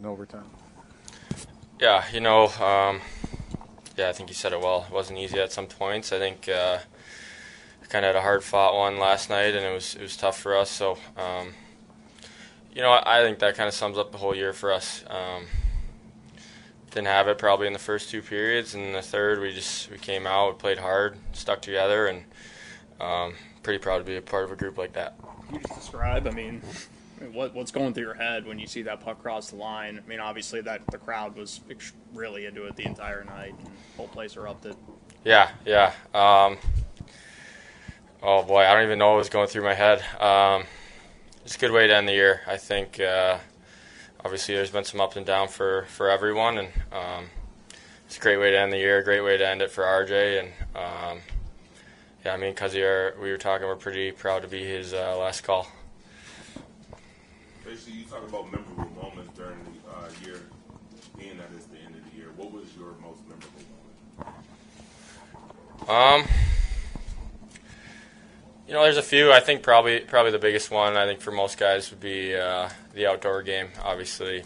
In overtime. Yeah, you know, um, yeah, I think you said it well. It wasn't easy at some points. I think uh, kind of had a hard fought one last night, and it was it was tough for us. So, um, you know, I, I think that kind of sums up the whole year for us. Um, didn't have it probably in the first two periods, and in the third we just we came out, played hard, stuck together, and um, pretty proud to be a part of a group like that. Can you just describe? I mean, what, what's going through your head when you see that puck cross the line? I mean, obviously that the crowd was really into it the entire night, and whole place erupted. Yeah, yeah. Um, oh boy, I don't even know what was going through my head. Um, it's a good way to end the year. I think. Uh, obviously there's been some up and down for, for everyone, and um, it's a great way to end the year, a great way to end it for RJ. And um, yeah, I mean, because we were talking, we're pretty proud to be his uh, last call. Basically, you talk about memorable moments during the uh, year, being that it's the end of the year. What was your most memorable moment? Um. You know, there's a few. I think probably probably the biggest one. I think for most guys would be uh, the outdoor game. Obviously,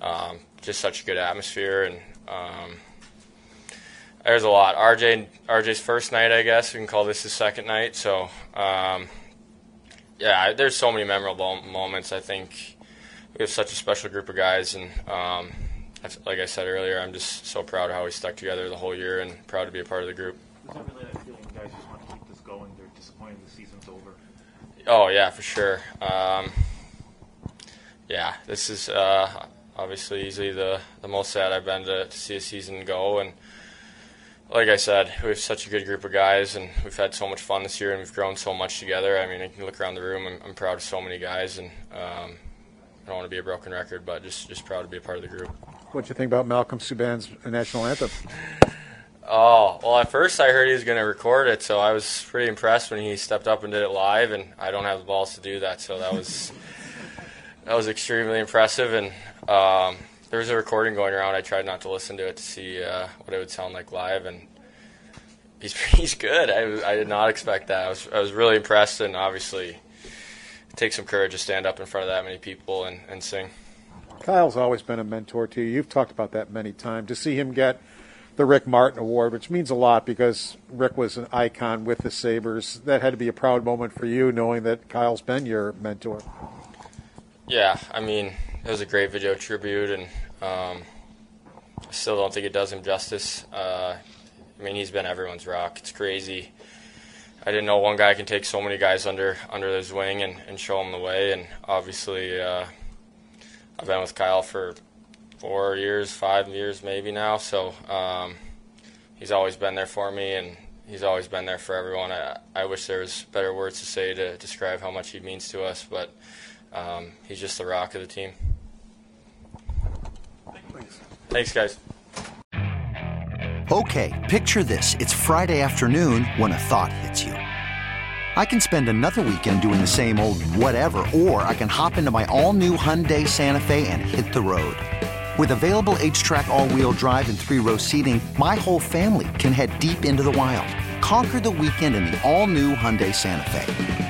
um, just such a good atmosphere, and um, there's a lot. RJ RJ's first night, I guess we can call this his second night. So, um, yeah, there's so many memorable moments. I think we have such a special group of guys, and um, like I said earlier, I'm just so proud of how we stuck together the whole year, and proud to be a part of the group. Oh yeah, for sure. Um, yeah, this is uh, obviously easily the the most sad I've been to, to, see a season go, and like I said, we have such a good group of guys, and we've had so much fun this year, and we've grown so much together. I mean, you can look around the room. I'm, I'm proud of so many guys, and um, I don't want to be a broken record, but just just proud to be a part of the group. What do you think about Malcolm Subban's national anthem? Oh, well, at first I heard he was going to record it, so I was pretty impressed when he stepped up and did it live, and I don't have the balls to do that, so that was that was extremely impressive. And um, there was a recording going around. I tried not to listen to it to see uh, what it would sound like live, and he's he's good. I, I did not expect that. I was I was really impressed, and obviously it takes some courage to stand up in front of that many people and, and sing. Kyle's always been a mentor to you. You've talked about that many times. To see him get the Rick Martin Award, which means a lot because Rick was an icon with the Sabres. That had to be a proud moment for you, knowing that Kyle's been your mentor. Yeah, I mean, it was a great video tribute, and um, I still don't think it does him justice. Uh, I mean, he's been everyone's rock. It's crazy. I didn't know one guy can take so many guys under under his wing and, and show them the way. And obviously, uh, I've been with Kyle for four years, five years maybe now. So um, he's always been there for me, and he's always been there for everyone. I, I wish there was better words to say to describe how much he means to us, but um, he's just the rock of the team. Thanks, guys. Okay, picture this. It's Friday afternoon when a thought hits you. I can spend another weekend doing the same old whatever, or I can hop into my all new Hyundai Santa Fe and hit the road. With available HTRAC all-wheel drive and three-row seating, my whole family can head deep into the wild. Conquer the weekend in the all-new Hyundai Santa Fe.